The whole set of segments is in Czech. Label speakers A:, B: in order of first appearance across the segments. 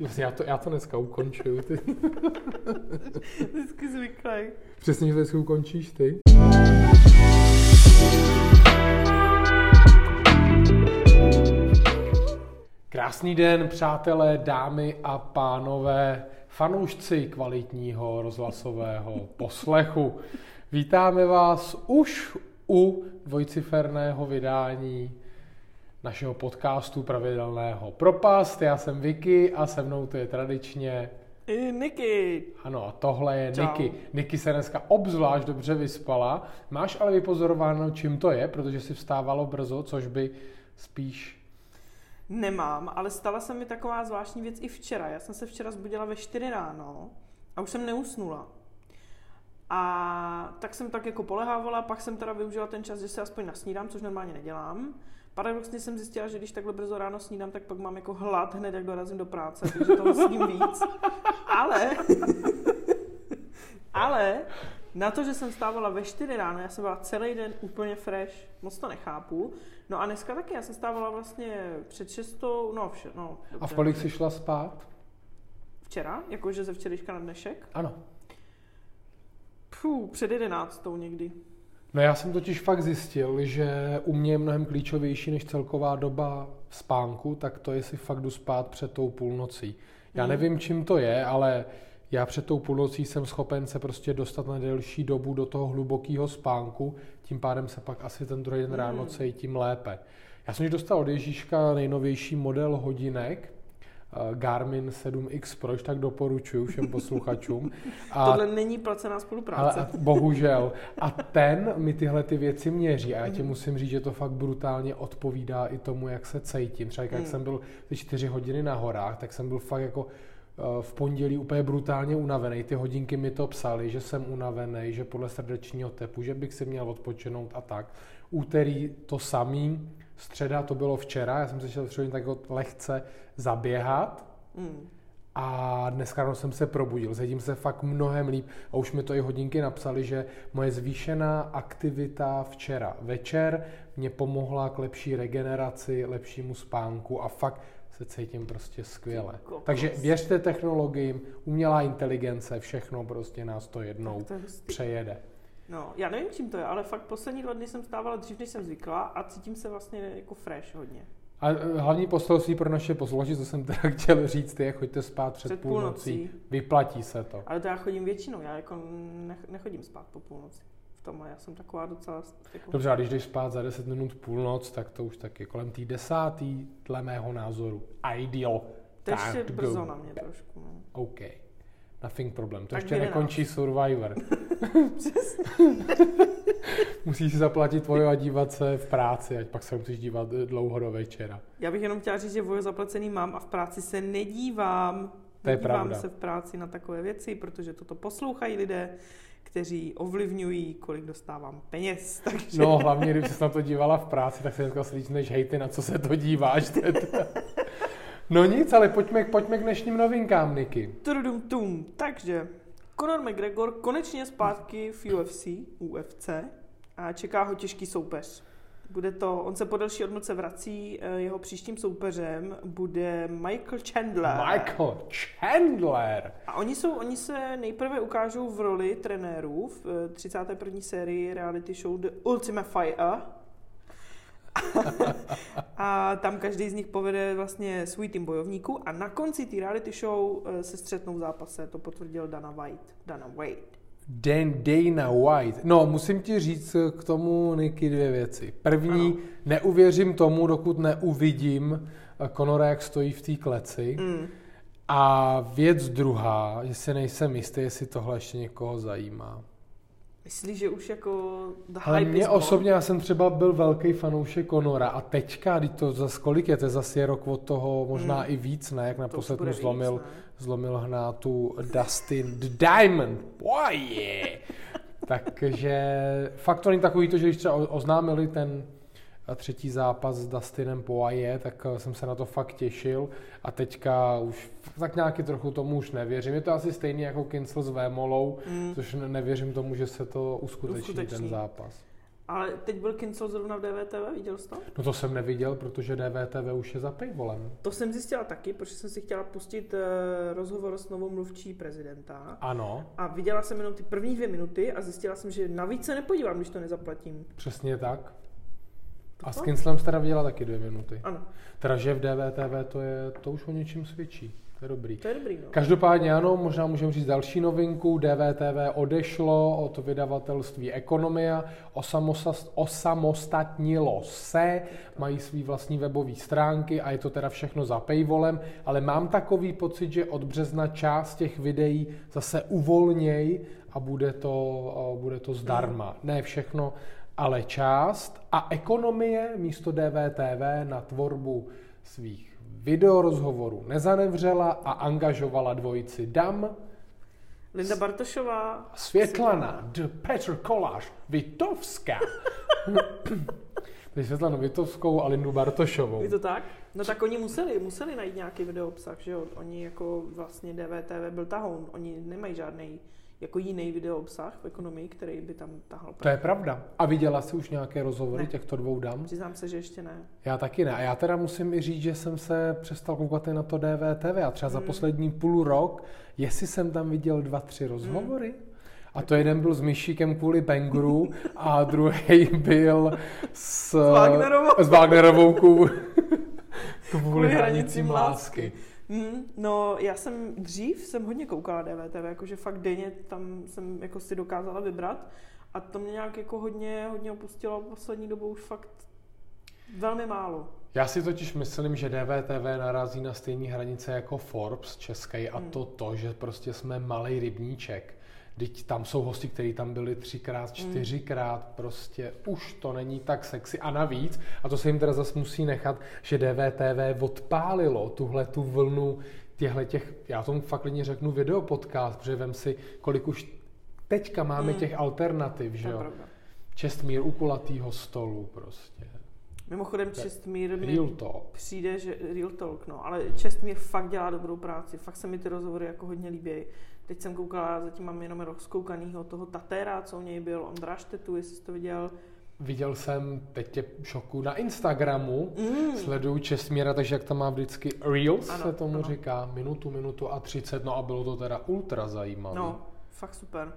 A: Já to, já to dneska ukončuju. Ty.
B: Vždycky zvyklý.
A: Přesně, že dneska ukončíš ty. Krásný den, přátelé, dámy a pánové, fanoušci kvalitního rozhlasového poslechu. Vítáme vás už u dvojciferného vydání našeho podcastu pravidelného Propast. Já jsem Vicky a se mnou to je tradičně
B: I Niky.
A: ano, a tohle je
B: Čau.
A: Niky. Niky se dneska obzvlášť dobře vyspala. Máš ale vypozorováno, čím to je, protože si vstávalo brzo, což by spíš...
B: Nemám, ale stala se mi taková zvláštní věc i včera. Já jsem se včera zbudila ve 4 ráno a už jsem neusnula. A tak jsem tak jako polehávala, pak jsem teda využila ten čas, že se aspoň nasnídám, což normálně nedělám. Paradoxně jsem zjistila, že když takhle brzo ráno snídám, tak pak mám jako hlad hned, jak dorazím do práce, takže toho sním víc. Ale, ale na to, že jsem stávala ve 4 ráno, já jsem byla celý den úplně fresh, moc to nechápu. No a dneska taky, já jsem stávala vlastně před 6, no, vše, no
A: A v kolik jsi šla spát?
B: Včera, jakože ze včerejška na dnešek.
A: Ano.
B: Puh, před 11 někdy.
A: No já jsem totiž fakt zjistil, že u mě je mnohem klíčovější než celková doba spánku, tak to jestli fakt jdu spát před tou půlnocí. Já
B: Hmm.
A: nevím, čím to je, ale já před tou půlnocí jsem schopen se prostě dostat na delší dobu do toho hlubokého spánku, tím pádem se pak asi ten druhý den ráno
B: Hmm.
A: cítím lépe. Já jsem už dostal od Ježíška nejnovější model hodinek, Garmin 7X Pro, tak doporučuji všem posluchačům. A
B: Tohle není placená
A: ale
B: spolupráce.
A: a, bohužel. A ten mi tyhle ty věci měří a já ti musím říct, že to fakt brutálně odpovídá i tomu, jak se cítím. Třeba jak
B: Mm.
A: jsem byl ty čtyři hodiny na horách, tak jsem byl fakt jako eh, v pondělí úplně brutálně unavený. Ty hodinky mi to psali, že jsem unavený, že podle srdečního tepu, že bych si měl odpočinout a tak. Úterý to samý, středa to bylo včera, já jsem se šel třeba tak lehce zaběhat,
B: Hmm.
A: a dneska ráno jsem se probudil, cítím se fakt mnohem líp a už mi to i hodinky napsali, že moje zvýšená aktivita včera večer mě pomohla k lepší regeneraci, lepšímu spánku a fakt se cítím prostě skvěle. Takže věřte technologiím, umělá inteligence, všechno prostě nás to jednou
B: to
A: přejede.
B: No, já nevím, čím to je, ale fakt poslední dva dny jsem stávala dřív, než jsem zvykla a cítím se vlastně jako fresh hodně.
A: A eh, hlavní poselství pro naše posluchače, co jsem teda chtěl říct, je choďte spát před,
B: Před
A: půlnocí.
B: půlnocí.
A: Vyplatí se to.
B: Ale to já chodím většinou, já jako nech- nechodím spát po půlnoci. V tomhle já jsem taková docela... Jako...
A: Dobře, a když jdeš spát za 10 minut půlnoc, tak to už taky kolem té desátý, dle mého názoru, ideal.
B: To ještě brzo na mě trošku. No.
A: OK. Nothing problem. To
B: Tak
A: ještě nekončí Survivor. Musíš si zaplatit tvoje a dívat se v práci, ať pak se musíš dívat dlouho do večera.
B: Já bych jenom chtěla říct, že vojo zaplacený mám a v práci se nedívám.
A: To je
B: nedívám
A: pravda.
B: se v práci na takové věci, protože toto poslouchají lidé, kteří ovlivňují, kolik dostávám peněz. Takže...
A: No, hlavně, když jsi na to dívala v práci, tak se dneska slíčneš, hej, ty na co se to díváš. teda. No nic, ale pojďme, pojďme k dnešním novinkám, Niky.
B: Tudum tum. Takže Conor McGregor konečně zpátky v UFC, UFC a čeká ho těžký soupeř. Bude to, on se po delší odmlce vrací, eh, jeho příštím soupeřem bude Michael Chandler.
A: Michael Chandler.
B: A oni, jsou, oni se nejprve ukážou v roli trenérů v eh, 31. sérii reality show The Ultimate Fighter. a tam každý z nich povede vlastně svůj tým bojovníků a na konci té reality show eh, se střetnou v zápase, to potvrdil Dana White. Dana White.
A: Dan, Dana White. No, musím ti říct k tomu, Niky, dvě věci. První,
B: Ano.
A: neuvěřím tomu, dokud neuvidím Conora, jak stojí v té kleci.
B: Mm.
A: A věc druhá, že si nejsem jistý, jestli tohle ještě někoho zajímá.
B: Myslíš, že už jako the
A: Ale
B: hype
A: mě osobně, já jsem třeba byl velký fanoušek Conora a teďka, když to za kolik je, to je zase rok od toho, možná
B: Hmm.
A: i víc, ne, jak naposled mu
B: víc,
A: zlomil,
B: ne?
A: Zlomil hnátu Dustin the Diamond. Boy, yeah. Takže fakt to není takový to, že když třeba oznámili ten eh, třetí zápas s Dustinem Poirier, tak eh, jsem se na to fakt těšil a teďka už tak nějaký trochu tomu už nevěřím. Je to asi stejný jako Kincel s Vémolou,
B: Mm.
A: což ne- nevěřím tomu, že se to uskuteční,
B: Uskuteční.
A: ten zápas.
B: Ale teď byl Kincel zrovna v DVTV, viděl jsi to?
A: No to jsem neviděl, protože DVTV už je za paywallem.
B: To jsem zjistila taky, protože jsem si chtěla pustit uh, rozhovor s novou mluvčí prezidenta.
A: Ano.
B: A viděla jsem jenom ty první dvě minuty a zjistila jsem, že navíc se nepodívám, když to nezaplatím.
A: Přesně tak. A s Kinslem jsi teda viděla taky dvě minuty.
B: Ano.
A: Teda, že v DVTV to, je, to už o něčím svědčí. To je dobrý.
B: To je dobrý, no.
A: Každopádně ano, možná můžeme říct další novinku. DVTV odešlo od vydavatelství Ekonomia, osamostatnilo se, mají svý vlastní webové stránky a je to teda všechno za paywallem, ale mám takový pocit, že od března část těch videí zase uvolněj a bude to, bude to zdarma. Ne všechno, ale část. A Ekonomie místo DVTV na tvorbu svých videorozhovorů nezanevřela a angažovala dvojici dam.
B: Linda Bartošová.
A: Světlana de Petr Kolář Vitovská. Světlanu Vitovskou a Lindu Bartošovou.
B: Je to tak? No tak oni museli, museli najít nějaký video obsah, že jo? Oni jako vlastně DVTV byl tahoun, oni nemají žádný jako jiný video obsah v ekonomii, který by tam tahal.
A: To je pravda. A viděla jsi už nějaké rozhovory ne. těchto dvou dam?
B: Přiznám se, že ještě ne.
A: Já taky ne. A já teda musím i říct, že jsem se přestal koukat i na to DVTV a třeba hmm. za poslední půl rok, jestli jsem tam viděl dva, tři rozhovory, hmm. A to jeden byl s Myšíkem kvůli Bangru a druhý byl s, s
B: Wagnerovou,
A: s Wagnerovou kvůli, kvůli hranicím lásky. lásky.
B: Mm, no, já jsem dřív jsem hodně koukala DVTV, jakože fakt denně tam jsem jako si dokázala vybrat a to mě nějak jako hodně, hodně opustilo poslední dobou už fakt velmi málo.
A: Já si totiž myslím, že DVTV narazí na stejné hranice jako Forbes český a hmm. to to, že prostě jsme malý rybníček. Teď tam jsou hosti, kteří tam byli třikrát, hmm. čtyřikrát, prostě už to není tak sexy. A navíc, a to se jim teda zase musí nechat, že DVTV odpálilo tuhle tu vlnu těchto těch, já tomu fakt lidi řeknu video podcast, protože vem si, kolik už teďka máme hmm. těch alternativ, že jo. Čestmír u kulatýho stolu prostě.
B: Mimochodem Čestmír
A: mi real talk.
B: přijde, že real talk, no, ale Čestmír fakt dělá dobrou práci, fakt se mi ty rozhovory jako hodně líbí. Teď jsem koukala, zatím mám jenom rozkoukanýho toho Tatéra, co u něj byl, Ondra Štetu, jestli jsi to viděl.
A: Viděl jsem teď tě šoku na Instagramu, mm. sleduju Česmíra, takže jak tam má vždycky Reels, ano, se tomu ano. říká, minutu, minutu a třicet, no a bylo to teda ultra zajímavé.
B: No, fakt super.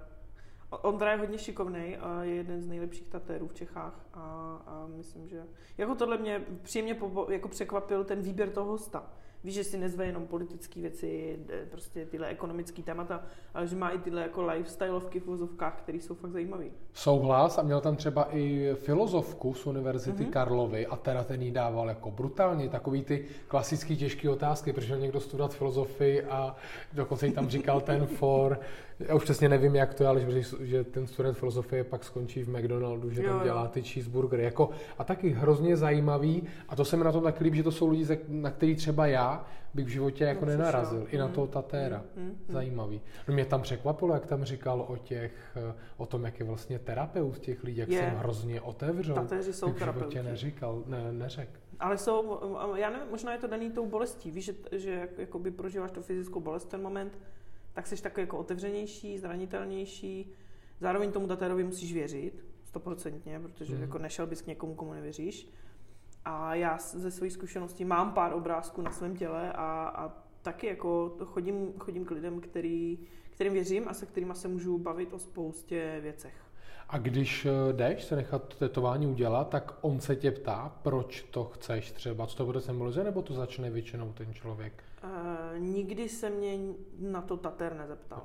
B: Ondra je hodně šikovný a je jeden z nejlepších tatérů v Čechách a, a myslím, že jako tohle mě příjemně jako překvapil ten výběr toho hosta. Víš, že si nezve jenom politické věci, prostě tyhle ekonomické témata, ale že má i tyhle jako lifestyleovky v vozovkách, které jsou fakt zajímavé.
A: Souhlas a měl tam třeba i filozofku z Univerzity mm-hmm. Karlovy a teda ten jí dával jako brutálně takový ty klasické těžké otázky, protože někdo studovat filozofii a dokonce jí tam říkal ten for, já už přesně nevím, jak to je, ale že, že ten student filozofie pak skončí v McDonaldu, že jo, tam dělá ty cheeseburgery. Jako, a taky hrozně zajímavý, a to se mi na tom tak líbí, že to jsou lidi, na který třeba já bych v životě jako no, nenarazil. I na toho Tatéra. Mm, mm, mm. Zajímavý. No mě tam překvapilo, jak tam říkal o těch, o tom, jak je vlastně terapeut těch lidí, jak je. jsem hrozně otevřel.
B: Tatéři jsou
A: v životě neříkal, ne, neřek.
B: Ale jsou, já nevím, možná je to daný tou bolestí. Víš, že, že jakoby prožíváš tu fyzickou bolest ten moment, tak jsi takový jako otevřenější, zranitelnější. Zároveň tomu Tatérovi musíš věřit, stoprocentně, protože mm. jako nešel bys k někomu, komu nevěříš. A já ze své zkušenosti mám pár obrázků na svém těle a, a taky jako chodím, chodím k lidem, který, kterým věřím a se kterými se můžu bavit o spoustě věcech.
A: A když eh, jdeš se nechat tetování udělat, tak on se tě ptá, proč to chceš třeba, co to bude symbolizovat, nebo to začne většinou ten člověk? Uh,
B: nikdy se mě na to Tater nezeptal.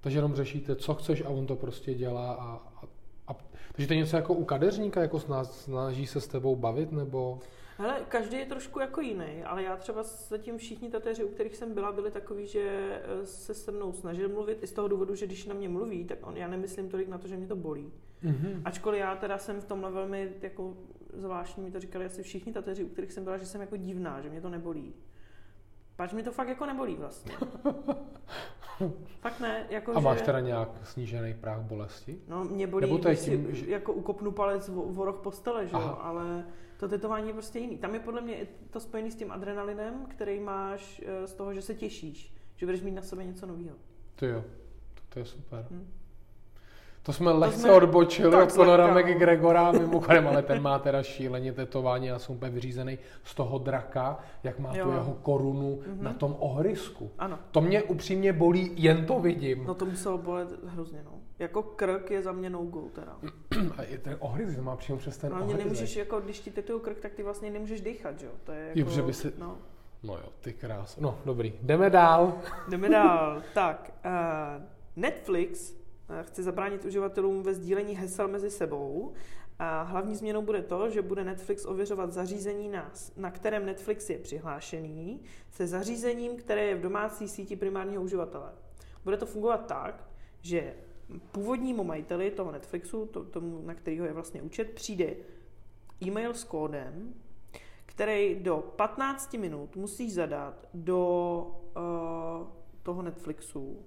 A: Takže jenom řešíte, co chceš a on to prostě dělá a, a, a takže to je něco jako u kadeřníka, jako snaží se s tebou bavit, nebo...
B: Hele, každý je trošku jako jiný, ale já třeba zatím všichni tateři, u kterých jsem byla, byli takový, že eh, se se mnou snažil mluvit i z toho důvodu, že když na mě mluví, tak on, já nemyslím tolik na to, že mě to bolí. Mm-hmm. Ačkoliv já teda jsem v tomhle velmi jako zvláštní, mi to říkali asi všichni tateři, u kterých jsem byla, že jsem jako divná, že mě to nebolí. Pač mi to fakt jako nebolí vlastně. fakt ne. Jako
A: A máš že... teda nějak snížený práh bolesti?
B: No mě bolí, Nebo to je tím, si, že... jako ukopnu palec v, v roh postele, že jo, ale to tetování je prostě jiný. Tam je podle mě to spojený s tím adrenalinem, který máš eh, z toho, že se těšíš, že budeš mít na sobě něco nového.
A: To jo, to, to je super. Hmm. To jsme lehce
B: jsme-
A: odbočili
B: tak
A: od Conora
B: zlehka, no.
A: McGregora, mimochodem, ale ten má teda šíleně tetování, já jsem úplně vyřízený z toho draka, jak má
B: Jo.
A: tu jeho korunu na tom ohrysku.
B: Ano.
A: To mě upřímně bolí, jen to vidím.
B: No to muselo bolet hrozně, no. Jako krk je za mě no go teda.
A: A i ten ohrys má přímo přes ten
B: No,
A: ohrysek.
B: nemůžeš, jako když ti tetují krk, tak ty vlastně nemůžeš dýchat, že jo? To je jako,
A: Jo, že by si-
B: no.
A: No jo, ty krás. No, dobrý. Jdeme dál.
B: Jdeme dál. tak, uh, Netflix chce zabránit uživatelům ve sdílení hesel mezi sebou. A hlavní změnou bude to, že bude Netflix ověřovat zařízení, na, na kterém Netflix je přihlášený, se zařízením, které je v domácí síti primárního uživatele. Bude to fungovat tak, že původnímu majiteli toho Netflixu, to, tomu, na kterého je vlastně účet, přijde e-mail s kódem, který do 15 minut musíš zadat do uh, toho Netflixu.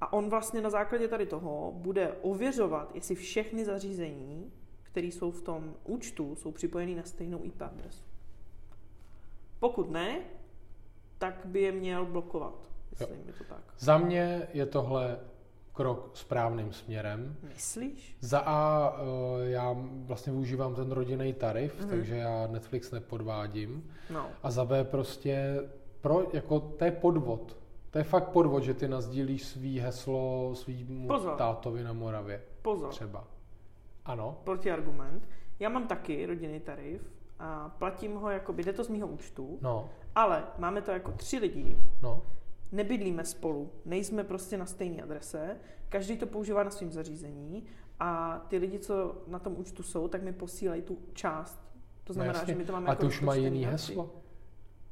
B: A on vlastně na základě tady toho bude ověřovat, jestli všechny zařízení, které jsou v tom účtu, jsou připojený na stejnou IP adresu. Pokud ne, tak by je měl blokovat. Myslím, je to tak.
A: Za mě je tohle krok správným směrem.
B: Myslíš?
A: Za A eh, já vlastně využívám ten rodinný tarif,
B: Mhm.
A: takže já Netflix nepodvádím.
B: No.
A: A za B prostě, pro, jako, to je podvod. To je fakt podvod, že ty nazdílíš svý heslo svýmu
B: Pozor.
A: tátovi na Moravě.
B: Pozor.
A: Třeba. Ano?
B: Protiargument. Já mám taky rodinný tarif a platím ho, jako jde to z mýho účtu,
A: No,
B: ale máme to jako tři lidi,
A: no.
B: nebydlíme spolu, nejsme prostě na stejné adrese, každý to používá na svém zařízení a ty lidi, co na tom účtu jsou, tak mi posílají tu část. To znamená,
A: no, jasně.
B: že my to máme
A: A
B: jako
A: ty už mají jiný heslo.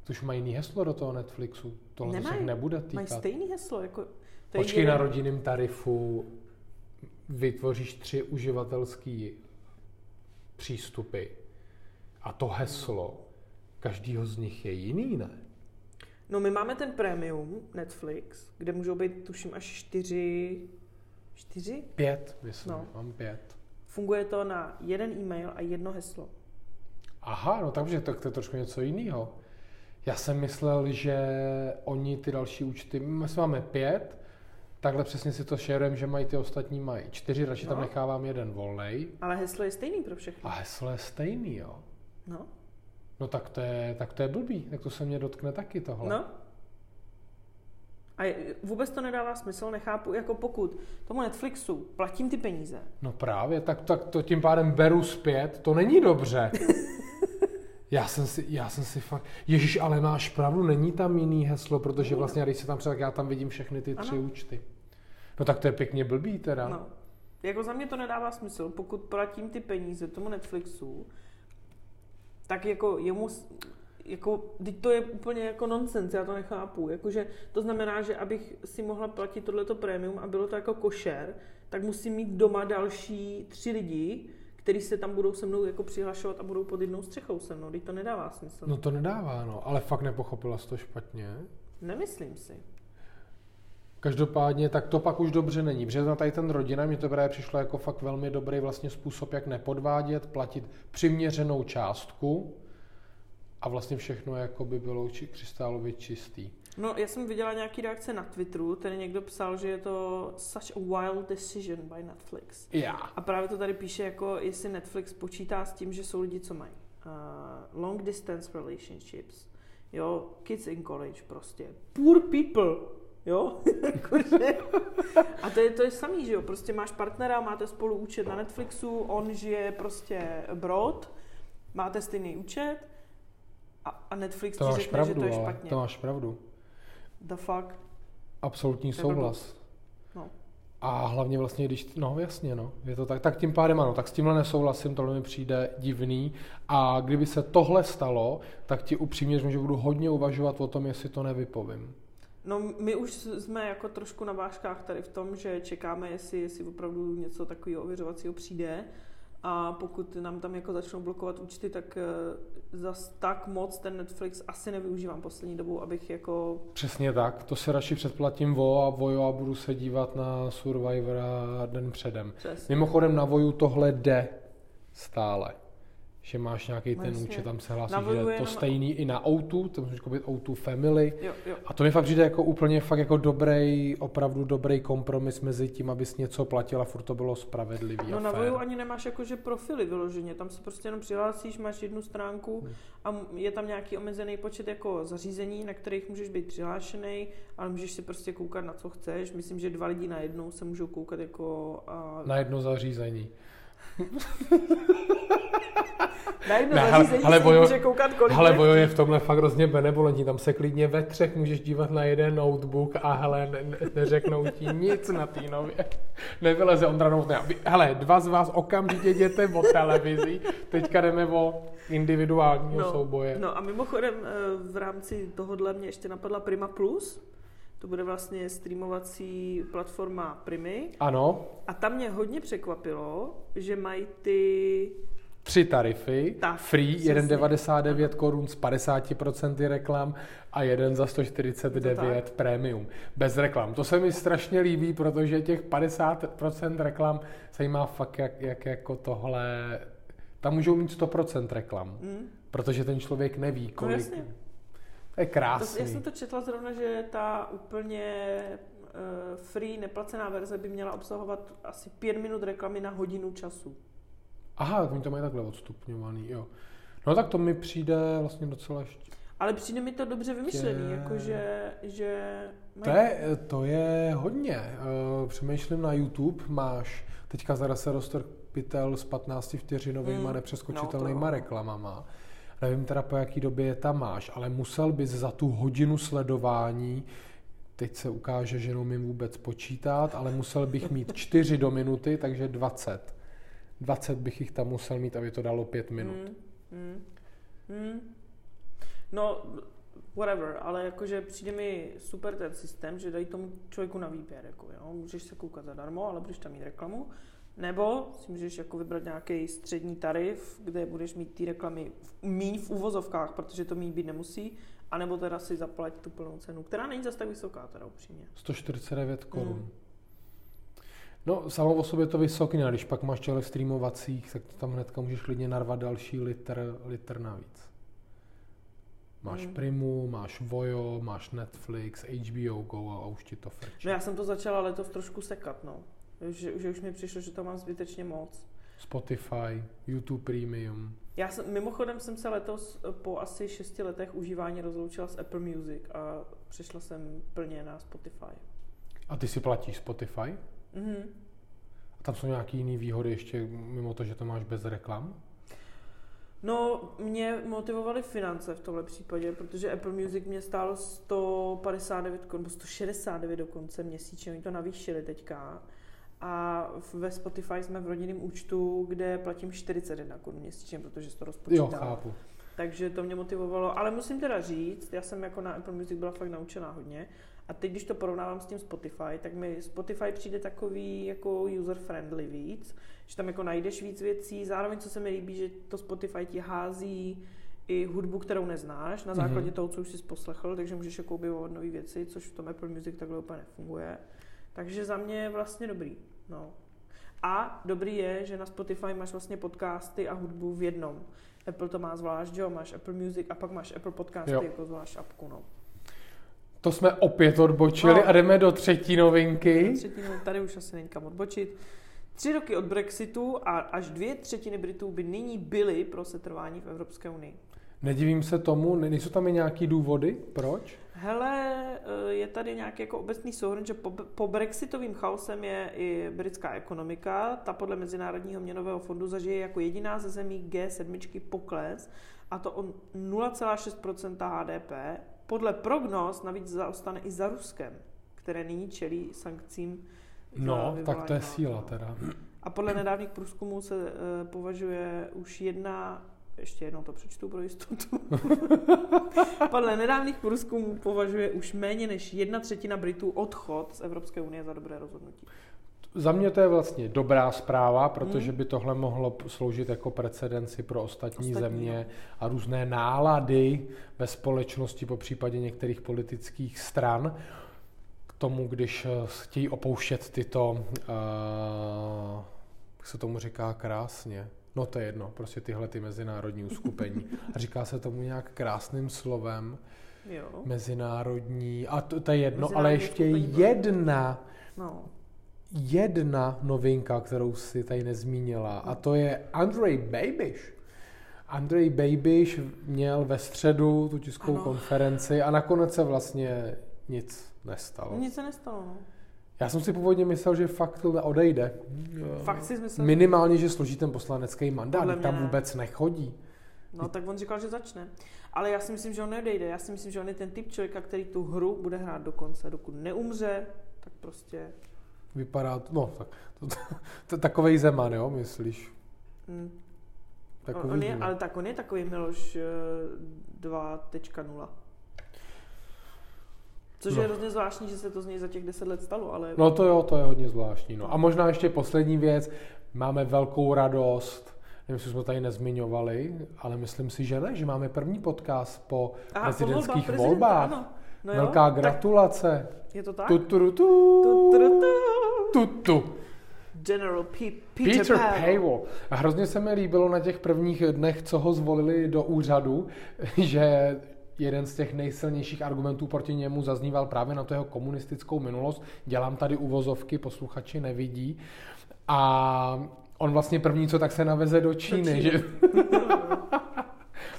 A: Ty už mají jiný heslo do toho Netflixu. Tohle se
B: Nemají.
A: jich nebude
B: Mají
A: týkat.
B: stejný heslo, jako to je
A: Počkej,
B: jeden-
A: na rodinném tarifu vytvoříš tři uživatelský přístupy a to heslo každýho z nich je jiný, ne?
B: No my máme ten premium Netflix, kde můžou být tuším až čtyři, čtyři?
A: Pět, myslím,
B: No.
A: mám pět.
B: Funguje to na jeden e-mail a jedno heslo.
A: Aha, no takže tak to je trošku něco jiného. Já jsem myslel, že oni ty další účty, my jsme máme pět, takhle přesně si to šerujeme, že mají ty ostatní mají čtyři, radši tam
B: No.
A: nechávám jeden volnej.
B: Ale heslo je stejný pro všechny.
A: A heslo je stejný, jo.
B: No.
A: No tak to je, tak to je blbý, tak to se mě dotkne taky tohle.
B: No. A vůbec to nedává smysl, nechápu, jako pokud tomu Netflixu platím ty peníze,
A: No právě, tak, tak to tím pádem beru zpět, to není dobře. Já jsem si, já jsem si fakt, Ježíš, ale máš pravdu, není tam jiný heslo, protože vlastně, když se tam třeba, tak já tam vidím všechny ty tři
B: Ano.
A: účty. No tak to je pěkně blbý teda.
B: no. Jako za mě to nedává smysl, pokud platím ty peníze tomu Netflixu, tak jako jemu, jako, teď to je úplně jako nonsens, já to nechápu. Jakože to znamená, že abych si mohla platit tohleto prémium a bylo to jako košer, tak musím mít doma další tři lidi, kteří se tam budou se mnou jako přihlašovat a budou pod jednou střechou se mnou. Teď to nedává smysl.
A: No to nedává, no, ale fakt nepochopila jsi to špatně.
B: Nemyslím si.
A: Každopádně, tak to pak už dobře není, protože na tady ten rodina mi to právě přišlo jako fakt velmi dobrý vlastně způsob, jak nepodvádět, platit přiměřenou částku a vlastně všechno jako by bylo či, křistálově čistý.
B: No, já jsem viděla nějaký reakce na Twitteru, tady někdo psal, že je to such a wild decision by Netflix.
A: Já.
B: A právě to tady píše, jako jestli Netflix počítá s tím, že jsou lidi, co mají uh, long distance relationships, jo, kids in college prostě, poor people, jo, a to je, to je samý, že jo, prostě máš partnera, máte spolu účet na Netflixu, on žije prostě abroad, máte stejný účet a, a Netflix
A: To
B: ti
A: máš
B: řekne, že
A: pravdu,
B: to je
A: ale
B: špatně.
A: to máš pravdu.
B: The fuck?
A: Absolutní souhlas.
B: No.
A: A hlavně vlastně, když, no jasně, no, je to tak, tak tím pádem ano, tak s tímhle nesouhlasím, tohle mi přijde divný a kdyby se tohle stalo, tak ti upřímně že budu hodně uvažovat o tom, jestli to nevypovím.
B: No, my už jsme jako trošku na vážkách tady v tom, že čekáme, jestli, jestli opravdu něco takového ověřovacího přijde. A pokud nám tam jako začnou blokovat účty, tak uh, zas tak moc ten Netflix asi nevyužívám poslední dobou, abych jako...
A: Přesně tak, to se radši předplatím vo a vojo a budu se dívat na Survivora den předem.
B: Přesně.
A: Mimochodem na voju tohle jde stále. Že máš nějaký ten
B: Jasně.
A: účet, tam se hlásí, že je to
B: jenom-
A: stejný i na O2, to můžeš koupit O2 Family.
B: Jo, jo.
A: A to mi fakt přijde jako úplně fakt jako dobrý, opravdu dobrý kompromis mezi tím, abys něco platil a furt to bylo spravedlivý
B: No na. Voju ani nemáš jakože profily vyloženě, tam se prostě jenom přihlásíš, máš jednu stránku
A: Hmm.
B: a je tam nějaký omezený počet jako zařízení, na kterých můžeš být přihlášený, ale můžeš si prostě koukat na co chceš. Myslím, že dva lidi na jednou se můžou koukat jako a,
A: Na jedno zařízení.
B: na jedno
A: Ne, hele,
B: se
A: Vojo-
B: může koukat kolik
A: Ale
B: bude
A: Vojo je v tomhle fakt hrozně benevolentní, tam se klidně ve třech můžeš dívat na jeden notebook a hele, ne, ne, neřeknou ti nic na té nově. Nevyleze Ondra Novotná. Vy- Hele, dva z vás okamžitě jděte o televizi, teďka jdeme o individuálního
B: No,
A: souboje.
B: No a mimochodem eh, v rámci tohohle mě ještě napadla Prima Plus, to bude vlastně streamovací platforma Primy.
A: Ano,
B: A tam mě hodně překvapilo, že mají ty
A: tři tarify,
B: Tak,
A: free,
B: přesně.
A: 1,99 korun s 50% reklam a jeden za 149
B: Je to
A: premium. Bez reklam. To se mi strašně líbí, protože těch 50% reklam se jí má fakt jak, jak jako tohle... Tam můžou mít 100% reklam,
B: Mm,
A: protože ten člověk neví,
B: no
A: kolik...
B: jasně.
A: To je
B: To,
A: krásný.
B: já jsem to četla zrovna, že ta úplně uh, free neplacená verze by měla obsahovat asi pět minut reklamy na hodinu času.
A: Aha, oni to mají takhle odstupňovaný, jo. No tak to mi přijde vlastně docela ještě...
B: Ale přijde mi to dobře vymyšlený,
A: Je.
B: jakože že
A: To je, to je hodně. Eh, Přemýšlím na YouTube, máš teďka zase se roztrpitel s 15 vteřinovými
B: Mm,
A: nepřeskočitelnými
B: no to-
A: reklamama. Nevím teda po jaký době je tam máš, ale musel bys za tu hodinu sledování, teď se ukáže, že neumím vůbec počítat, ale musel bych mít 4 do minuty, takže 20. 20 bych jich tam musel mít, aby to dalo 5 minut.
B: Mm, mm, mm. No, whatever, ale jakože přijde mi super ten systém, že dají tomu člověku na výběr, jako jo, můžeš se koukat zadarmo, ale budeš tam mít reklamu, nebo si můžeš jako vybrat nějaký střední tarif, kde budeš mít ty reklamy v, míň v uvozovkách, protože to míň být nemusí, anebo teda si zaplať tu plnou cenu, která není zase tak vysoká teda upřímně.
A: 149 korun.
B: Mm.
A: No, samo o sobě to vysoký, když pak máš těle streamovacích, tak tam hnedka můžeš klidně narvat další litr, litr navíc. Máš
B: Mm.
A: Primu, máš Vojo, máš Netflix, HBO Go a už ti to frčí.
B: No já jsem to začala letos trošku sekat, no. Že, že už mi přišlo, že to mám zbytečně moc.
A: Spotify, YouTube Premium.
B: Já jsem, mimochodem jsem se letos eh, po asi šesti letech užívání rozloučila s Apple Music a přešla jsem plně na Spotify.
A: A ty si platíš Spotify?
B: Mhm.
A: A tam jsou nějaké jiné výhody ještě mimo to, že to máš bez reklam?
B: No, mě motivovaly finance v tomhle případě, protože Apple Music mě stálo 159 korun, nebo 169 dokonce měsíčně, oni to navýšili teďka. A ve Spotify jsme v rodinném účtu, kde platím 41 korun měsíčně, protože se to
A: Jo,
B: rozpočítá.
A: chápu.
B: Takže to mě motivovalo, ale musím teda říct, já jsem jako na Apple Music byla fakt naučená hodně a teď, když to porovnávám s tím Spotify, tak mi Spotify přijde takový jako user-friendly víc, že tam jako najdeš víc věcí, zároveň co se mi líbí, že to Spotify ti hází i hudbu, kterou neznáš, na základě
A: Mhm.
B: toho, co už jsi poslechl, takže můžeš jako objevovat nové věci, což v tom Apple Music takhle úplně nefunguje. Takže za mě je vlastně dobrý. No. A dobrý je, že na Spotify máš vlastně podcasty a hudbu v jednom. Apple to má zvlášť, že jo, máš Apple Music a pak máš Apple Podcasty
A: Jo.
B: jako zvlášť apku, no.
A: To jsme opět odbočili
B: No.
A: a jdeme do třetí novinky.
B: Třetinu, tady už asi není kam odbočit. Tři roky od Brexitu a až dvě třetiny Britů by nyní byly pro setrvání v Evropské unii.
A: Nedivím se tomu, ne- nejsou tam i nějaký důvody, proč?
B: Hele, eh, je tady nějaký jako obecný souhrn, že po, po brexitovým chaosem je i britská ekonomika. Ta podle Mezinárodního měnového fondu zažije jako jediná ze zemí G7 pokles, a to o 0,6% HDP. Podle prognóz navíc zaostane i za Ruskem, které nyní čelí sankcím.
A: No, tak to je síla teda.
B: A podle nedávných průzkumů se uh, považuje už jedna, ještě jednou to přečtu pro jistotu. podle nedávných průzkumů považuje už méně než jedna třetina Britů odchod z Evropské unie za dobré rozhodnutí.
A: Za mě to je vlastně dobrá zpráva, protože
B: Hmm.
A: by tohle mohlo sloužit jako precedenci pro ostatní,
B: Ostatní,
A: země
B: no.
A: a různé nálady ve společnosti, po případě některých politických stran, k tomu, když eh, chtějí opouštět tyto, uh, jak se tomu říká krásně, No to je jedno, prostě tyhle ty mezinárodní uskupení. A říká se tomu nějak krásným slovem.
B: Jo.
A: Mezinárodní, a to, to je jedno, ale ještě
B: uskupení.
A: jedna,
B: No.
A: jedna novinka, kterou si tady nezmínila, a to je Andrej Babiš. Andrej Babiš měl ve středu tu tiskovou
B: Ano.
A: konferenci a nakonec se vlastně nic nestalo.
B: Nic se nestalo, no.
A: Já jsem si původně myslel, že fakt odejde.
B: Fakt si myslel?
A: Minimálně, že složí ten poslanecký mandát, tam vůbec nechodí.
B: No tak on říkal, že začne. Ale já si myslím, že on neodejde. Já si myslím, že on je ten typ člověka, který tu hru bude hrát do konce. Dokud neumře, tak prostě...
A: Vypadá, to- no, tak, to, to, to, takovej Zeman, jo, myslíš?
B: Hm.
A: Takový
B: on je, ale tak on je takový Miloš eh, 2.0. Což
A: No.
B: je hrozně zvláštní, že se to z něj za těch 10 let stalo, ale...
A: No to jo, to je hodně zvláštní. No. A možná ještě poslední věc. Máme velkou radost, nevím, jestli jsme tady nezmiňovali, ale myslím si, že ne, že máme první podcast po
B: Aha, po
A: prezidentských
B: prezidenta,
A: volbách.
B: Ano. No jo,
A: Velká
B: tak
A: gratulace.
B: Je to tak?
A: Tu, tu, tu,
B: Tu, tu,
A: tu,
B: tu. General P- Peter,
A: Peter. A hrozně se mi líbilo na těch prvních dnech, co ho zvolili do úřadu, že jeden z těch nejsilnějších argumentů proti němu zazníval právě na tu jeho komunistickou minulost. Dělám tady uvozovky, posluchači nevidí. A on vlastně první, co tak se naveze do Číny.
B: Číny.
A: Že?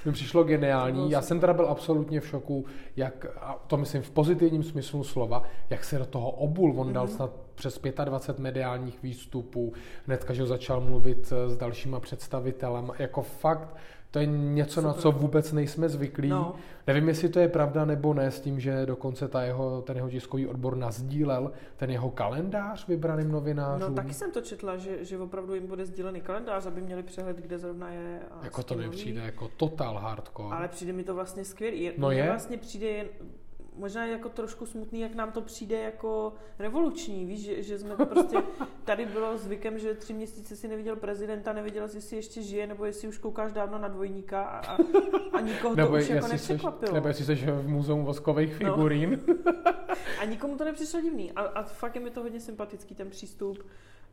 A: mi přišlo geniální. Já jsem teda byl absolutně v šoku, jak, a to myslím v pozitivním smyslu slova, jak se do toho obul. On dal
B: Mhm.
A: snad přes 25 mediálních výstupů, hnedka, že začal mluvit s dalšíma představitelem. Jako fakt, to je něco, na co vůbec nejsme zvyklí.
B: No.
A: Nevím, jestli to je pravda nebo ne, s tím, že dokonce ta jeho, ten jeho tiskový odbor nazdílel ten jeho kalendář vybraným novinářům.
B: No taky jsem to četla, že, že opravdu jim bude sdílený kalendář, aby měli přehled, kde zrovna je. A
A: jako to nepřijde
B: mluví.
A: jako total hardcore.
B: Ale přijde mi to vlastně skvělý.
A: No je.
B: vlastně přijde jen, možná jako trošku smutný, jak nám to přijde jako revoluční, víš, že, že jsme to prostě, tady bylo zvykem, že tři měsíce si neviděl prezidenta, nevěděl, jestli ještě žije, nebo jestli už koukáš dávno na dvojníka a, a, a nikoho to už jako nepřekvapilo.
A: nebo jestli jsi v muzeu voskových
B: No.
A: figurín.
B: A nikomu to nepřišlo divný. A, a fakt je mi to hodně sympatický, ten přístup.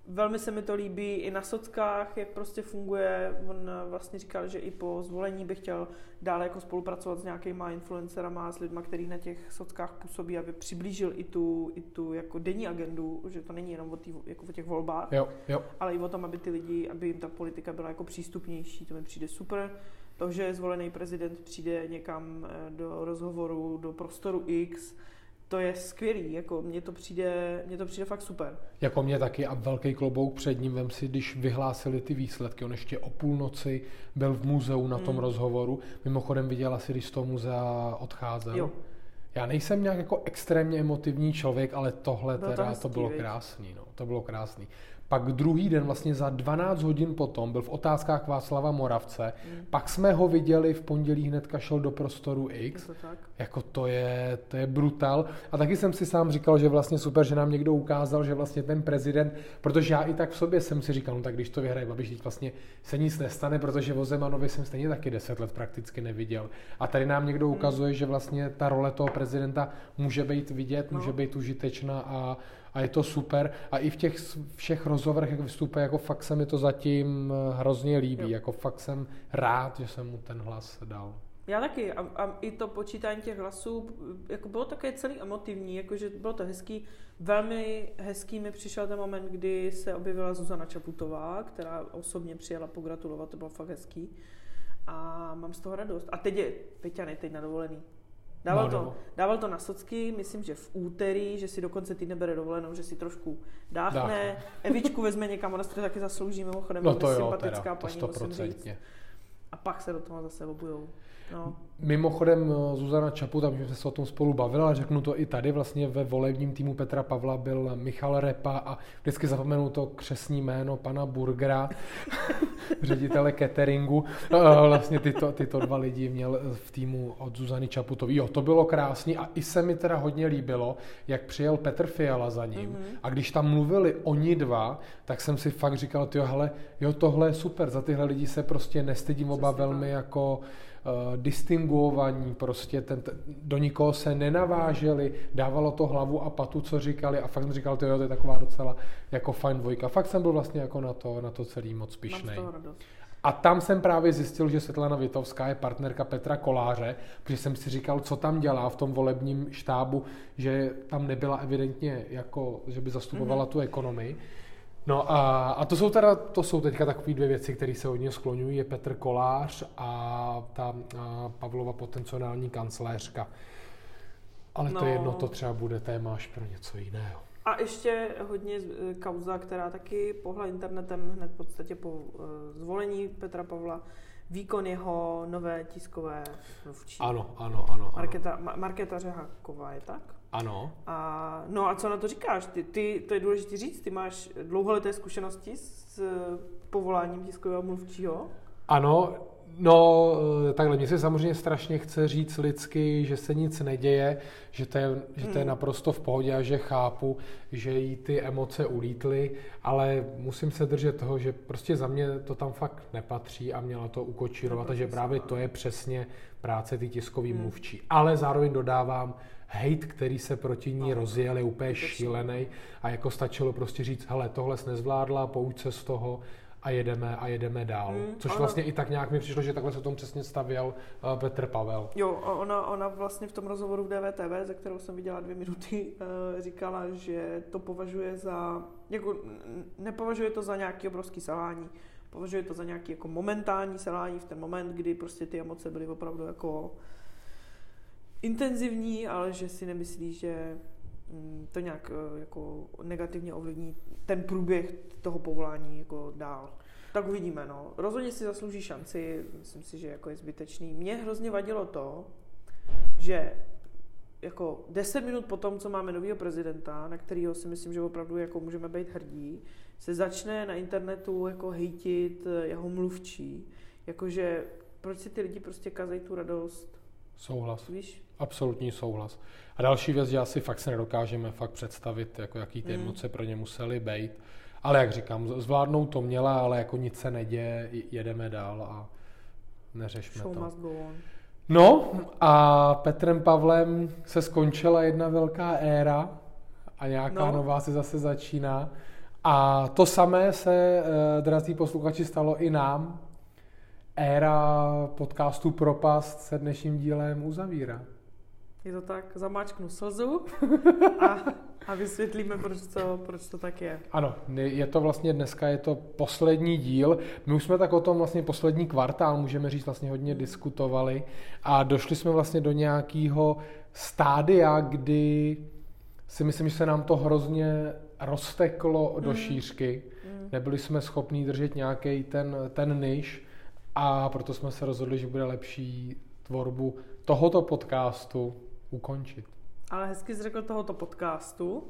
B: Velmi se mi to líbí i na sockách, jak prostě funguje. On eh, vlastně říkal, že i po zvolení by chtěl dále jako spolupracovat s nějakýma influencerama, s lidma, který na těch sockách působí, aby přiblížil i tu, i tu jako denní agendu, že to není jenom o, tý, jako o těch volbách,
A: Jo, jo.
B: ale i o tom, aby ty lidi, aby jim ta politika byla jako přístupnější. To mi přijde super. To, že zvolený prezident přijde někam eh, do rozhovoru, do prostoru X, to je skvělý, jako mně to přijde, mně to přijde fakt super.
A: Jako mě taky a velký klobouk před ním, vem si, když vyhlásili ty výsledky, on ještě o půlnoci byl v muzeu na tom
B: Mm.
A: rozhovoru, mimochodem viděla si, když z toho muzea odcházel.
B: Jo.
A: Já nejsem nějak jako extrémně emotivní člověk, ale tohle
B: Bylo to
A: teda,
B: hezký,
A: to bylo krásný, no, to bylo krásný. Pak druhý den, vlastně za 12 hodin potom, byl v otázkách Václava Moravce,
B: Mm.
A: pak jsme ho viděli v pondělí hnedka šel do prostoru
B: Je
A: X,
B: to tak?
A: jako to je, to je brutal. A taky jsem si sám říkal, že vlastně super, že nám někdo ukázal, že vlastně ten prezident, protože já i tak v sobě jsem si říkal, no tak když to vyhraje Babiš, teď vlastně se nic nestane, protože o Zemanovi jsem stejně taky deset let prakticky neviděl. A tady nám někdo ukazuje, že vlastně ta role toho prezidenta může být vidět,
B: No.
A: může být užitečná a, a je to super. A i v těch všech rozhovorech, jak vystupuje, jako fakt se mi to zatím eh, hrozně líbí.
B: Jo.
A: Jako fakt jsem rád, že jsem mu ten hlas dal.
B: Já taky. A, a i to počítání těch hlasů, jako bylo také celý emotivní, jakože bylo to hezký. Velmi hezký mi přišel ten moment, kdy se objevila Zuzana Čaputová, která osobně přijela pogratulovat, to bylo fakt hezký. A mám z toho radost. A teď je Peťan je teď na dovolený. Dával,
A: No,
B: to,
A: no.
B: dával to na socky, myslím, že v úterý, že si dokonce týdne bere dovolenou, že si trošku dáchne.
A: Dáchne.
B: Evičku vezme někam, ona si to taky zaslouží, mimochodem,
A: No to jo,
B: sympatická
A: teda, to
B: paní, musím říct. A pak se do toho zase obujou. No.
A: Mimochodem eh, Zuzana Čaputa, my jsme se o tom spolu bavili, ale řeknu to i tady, vlastně ve volebním týmu Petra Pavla byl Michal Repa a vždycky zapomenu to křesní jméno pana Burgera, ředitele cateringu. Eh, Vlastně tyto, tyto dva lidi měl v týmu od Zuzany Čaputový. Jo, to bylo krásný a i se mi teda hodně líbilo, jak přijel Petr Fiala za ním
B: Mhm.
A: a když tam mluvili oni dva, tak jsem si fakt říkal, tyjo, hele, jo, tohle je super, za tyhle lidi se prostě nestydím oba velmi jako uh, distinguovaní, prostě ten, ten, do nikoho se nenaváželi, dávalo to hlavu a patu, co říkali a fakt jsem říkal, tyjo, to je taková docela jako fajn dvojka. Fakt jsem byl vlastně jako na to, na to celý moc pišnej. A tam jsem právě zjistil, že Svetlana Vitovská je partnerka Petra Koláře, protože jsem si říkal, co tam dělá v tom volebním štábu, že tam nebyla evidentně jako, že by zastupovala mm-hmm. tu ekonomii. No a, a to jsou teda, to jsou teďka takové dvě věci, které se hodně skloňují, je Petr Kolář a ta a Pavlova potenciální kancléřka. Ale no. to jedno, to třeba bude téma až pro něco jiného.
B: A ještě hodně kauza, která taky pohla internetem hned v podstatě po uh, zvolení Petra Pavla, výkon jeho nové tiskové mluvčí.
A: Ano, ano, ano.
B: Marketa, Ma- Marketa Řeháková je tak?
A: Ano.
B: A, no a co na to říkáš? Ty, ty, to je důležité říct, ty máš dlouholeté zkušenosti s povoláním tiskového mluvčího?
A: Ano, No, eh, takhle, mně se samozřejmě strašně chce říct lidsky, že se nic neděje, že to, je, že to je hmm. naprosto v pohodě a že chápu, že jí ty emoce ulítly, ale musím se držet toho, že prostě za mě to tam fakt nepatří a měla to ukočírovat, takže právě to je přesně práce ty tiskový hmm. mluvčí. Ale zároveň dodávám, hate, který se proti ní rozjel, je úplně šílený a jako stačilo prostě říct, hele, tohle jsi nezvládla, pouč se z toho a jedeme a jedeme dál. Hmm, Což ona... vlastně i tak nějak mi přišlo, že takhle se tomu přesně stavěl uh, Petr Pavel.
B: Jo, ona, ona vlastně v tom rozhovoru v DVTV, ze kterou jsem viděla dvě minuty, uh, říkala, že to považuje za, jako nepovažuje to za nějaký obrovský selhání, považuje to za nějaký jako momentální selhání v ten moment, kdy prostě ty emoce byly opravdu jako intenzivní, ale že si nemyslí, že mm, to nějak eh, jako negativně ovlivní ten průběh toho povolání jako dál. Tak uvidíme, no. Rozhodně si zaslouží šanci, myslím si, že jako je zbytečný. Mně hrozně vadilo to, že jako 10 minut po tom, co máme nového prezidenta, na kterého si myslím, že opravdu jako můžeme být hrdí, se začne na internetu jako hejtit eh, jeho mluvčí. Jakože proč si ty lidi prostě kazají tu radost?
A: Souhlas.
B: Víš?
A: Absolutní souhlas. A další věc, že asi fakt se nedokážeme fakt představit, jako jaký ty mm. emoce pro ně musely být. Ale jak říkám, zvládnout to měla, ale jako nic se neděje, jedeme dál a neřešme
B: Show
A: to.
B: Must go on.
A: No a Petrem Pavlem se skončila jedna velká éra a nějaká no. nová se zase začíná. A to samé se, eh, drazí posluchači, stalo i nám. Éra podcastu Propast se dnešním dílem uzavírá.
B: Je to tak, zamáčknu slzu a, a vysvětlíme, proč to, proč to tak je.
A: Ano, je to vlastně dneska, je to poslední díl. My už jsme tak o tom vlastně poslední kvartál, můžeme říct, vlastně hodně diskutovali a došli jsme vlastně do nějakého stádia, kdy si myslím, že se nám to hrozně rozteklo do mm. šířky. Mm. Nebyli jsme schopni držet nějaký ten, ten niž a proto jsme se rozhodli, že bude lepší tvorbu tohoto podcastu ukončit.
B: Ale hezky jsi řekl tohoto podcastu.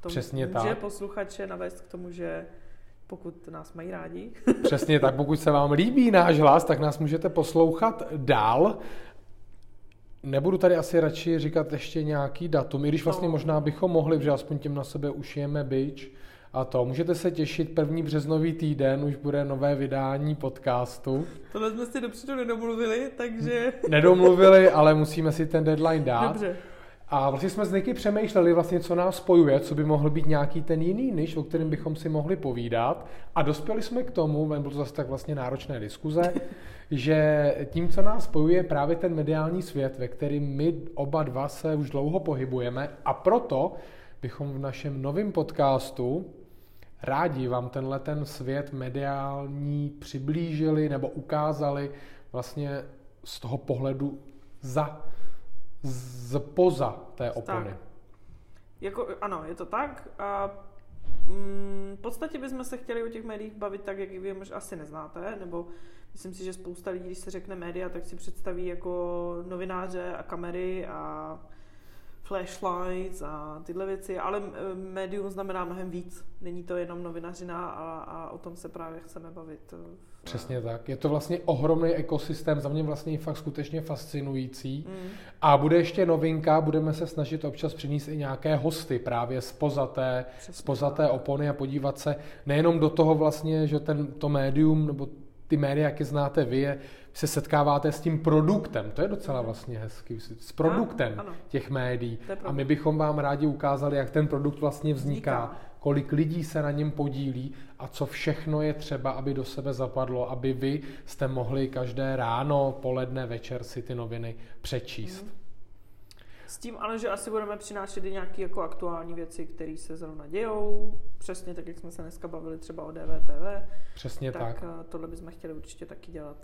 A: To Přesně
B: může
A: tak.
B: posluchače navést k tomu, že pokud nás mají rádi.
A: Přesně tak, pokud se vám líbí náš hlas, tak nás můžete poslouchat dál. Nebudu tady asi radši říkat ještě nějaký datum, i když vlastně no. možná bychom mohli, protože aspoň tím na sebe ušijeme byč a to. Můžete se těšit, první březnový týden už bude nové vydání podcastu.
B: Tohle jsme si dopředu nedomluvili, takže...
A: Nedomluvili, ale musíme si ten deadline dát.
B: Dobře.
A: A vlastně jsme s Niky přemýšleli vlastně, co nás spojuje, co by mohl být nějaký ten jiný niž, o kterém bychom si mohli povídat. A dospěli jsme k tomu, bylo to zase tak vlastně náročné diskuze, že tím, co nás spojuje, je právě ten mediální svět, ve kterém my oba dva se už dlouho pohybujeme a proto bychom v našem novém podcastu rádi vám tenhle ten svět mediální přiblížili nebo ukázali vlastně z toho pohledu za, z poza té opony. Tak.
B: Jako, ano, je to tak. A mm, v podstatě bychom se chtěli o těch médiích bavit tak, jak vy možná asi neznáte, nebo myslím si, že spousta lidí, když se řekne média, tak si představí jako novináře a kamery a flashlights a tyhle věci, ale eh, médium znamená mnohem víc. Není to jenom novinařina a, a o tom se právě chceme bavit. Eh,
A: Přesně tak. Je to vlastně ohromný ekosystém, za mě vlastně fakt skutečně fascinující. Mm. A bude ještě novinka, budeme se snažit občas přinést i nějaké hosty právě z pozaté, z pozaté opony a podívat se nejenom do toho vlastně, že ten, to médium nebo ty média, jak je znáte vy, je, se setkáváte s tím produktem. To je docela vlastně hezký. S produktem
B: Ano, ano.
A: těch médií. A my bychom vám rádi ukázali, jak ten produkt vlastně vzniká,
B: Vzniká.
A: kolik lidí se na něm podílí a co všechno je třeba, aby do sebe zapadlo, aby vy jste mohli každé ráno, poledne, večer si ty noviny přečíst.
B: Mhm. S tím ale, že asi budeme přinášet i nějaké jako aktuální věci, které se zrovna dějou, přesně tak, jak jsme se dneska bavili třeba o DVTV,
A: Přesně tak.
B: tak, tak. tohle bychom chtěli určitě taky dělat.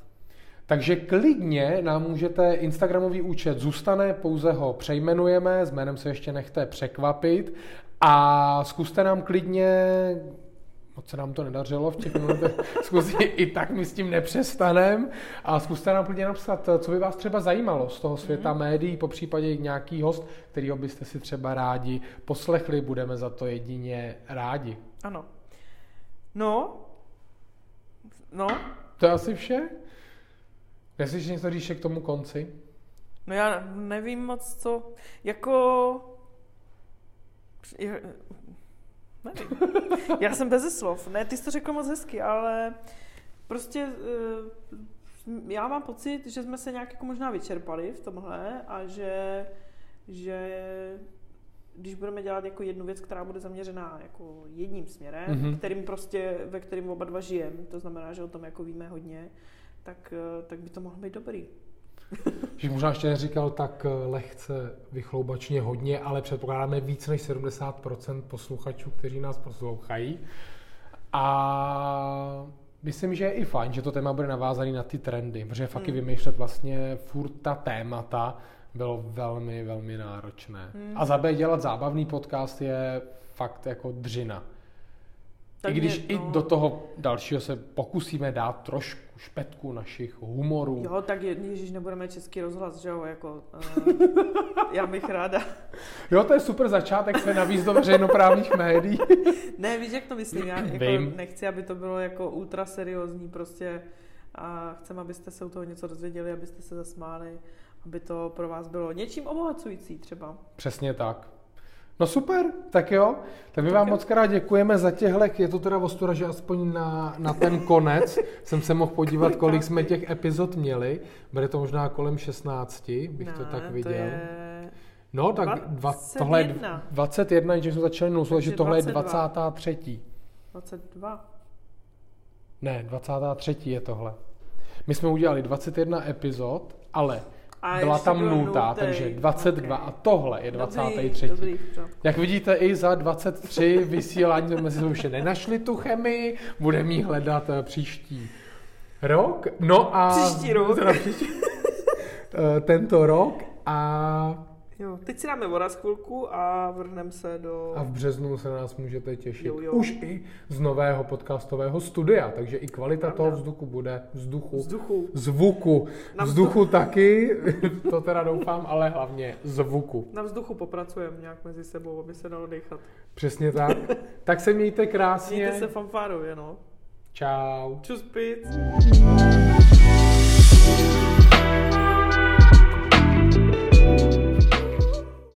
A: Takže klidně nám můžete, Instagramový účet zůstane, pouze ho přejmenujeme, s jménem se ještě nechte překvapit a zkuste nám klidně, moc se nám to nedařilo v těch minutech, zkusí, i tak my s tím nepřestanem a zkuste nám klidně napsat, co by vás třeba zajímalo z toho světa médií, po případě nějaký host, kterýho byste si třeba rádi poslechli, budeme za to jedině rádi.
B: Ano. No, no,
A: To je asi vše? Jestli něco říš k tomu konci?
B: no já nevím moc, co, jako, nevím. Já jsem bez slov. Ne, ty jsi to řekl moc hezky, ale prostě eh, já mám pocit, že jsme se nějak jako možná vyčerpali v tomhle a že, že když budeme dělat jako jednu věc, která bude zaměřená jako jedním směrem,
A: Mhm.
B: mm-hmm. kterým prostě, ve kterým oba dva žijeme, to znamená, že o tom jako víme hodně, tak, eh, tak by to mohlo být dobrý.
A: Že možná ještě neříkal tak eh, lehce vychloubačně hodně, ale předpokládáme víc než 70% posluchačů, kteří nás poslouchají. A myslím, že je i fajn, že to téma bude navázaný na ty trendy, protože fakt
B: Hmm.
A: vymýšlet vlastně furt ta témata bylo velmi, velmi náročné.
B: Hmm.
A: A za B dělat zábavný podcast je fakt jako dřina.
B: Tak
A: I když
B: mě,
A: i
B: no.
A: do toho dalšího se pokusíme dát trošku špetku našich humorů.
B: Jo, tak je, ježiš, nebudeme český rozhlas, že jo, jako, uh, já bych ráda.
A: Jo, to je super začátek se navíc do veřejnoprávních médií.
B: Ne, víš, jak to myslím, já jako
A: Vím.
B: nechci, aby to bylo jako ultra seriózní prostě a chcem, abyste se u toho něco dozvěděli, abyste se zasmáli, aby to pro vás bylo něčím obohacující třeba.
A: Přesně tak. No super, tak jo. Tak my
B: Tak
A: vám
B: jo.
A: moc krát děkujeme za těhle, je to teda ostuda, že aspoň na, na ten konec jsem se mohl podívat, kolik jsme těch epizod měli. Bude to možná kolem 16, bych to
B: Ne,
A: tak viděl.
B: To je...
A: No, tak dva, tohle je
B: 21.
A: 21, že jsme začali nul, takže
B: Takže
A: tohle je
B: 22.
A: 23.
B: 22.
A: Ne, 23 je tohle. My jsme udělali 21 epizod, ale
B: A
A: byla tam nultá,
B: nultej.
A: takže 22
B: Ok.
A: a tohle je
B: Dobrý,
A: 23.
B: Dobrý, pořádku.
A: Jak vidíte, i za 23 vysílání jsme si ještě nenašli tu chemii, budeme ji hledat eh, příští rok. No a...
B: Příští rok.
A: Teda příští, eh, tento rok a,
B: Jo, teď si dáme voda chvilku a vrhneme se do...
A: a v březnu se na nás můžete těšit.
B: Jo, jo.
A: Už i z nového podcastového studia, takže i kvalita
B: Pravda.
A: toho vzduchu bude vzduchu.
B: vzduchu.
A: Zvuku.
B: Na
A: Vzduchu taky, to teda doufám, ale hlavně zvuku.
B: Na vzduchu popracujeme nějak mezi sebou, aby se dalo dechat.
A: Přesně tak. Tak se mějte krásně.
B: Mějte se fanfárově, no.
A: Čau.
B: Čus, pic.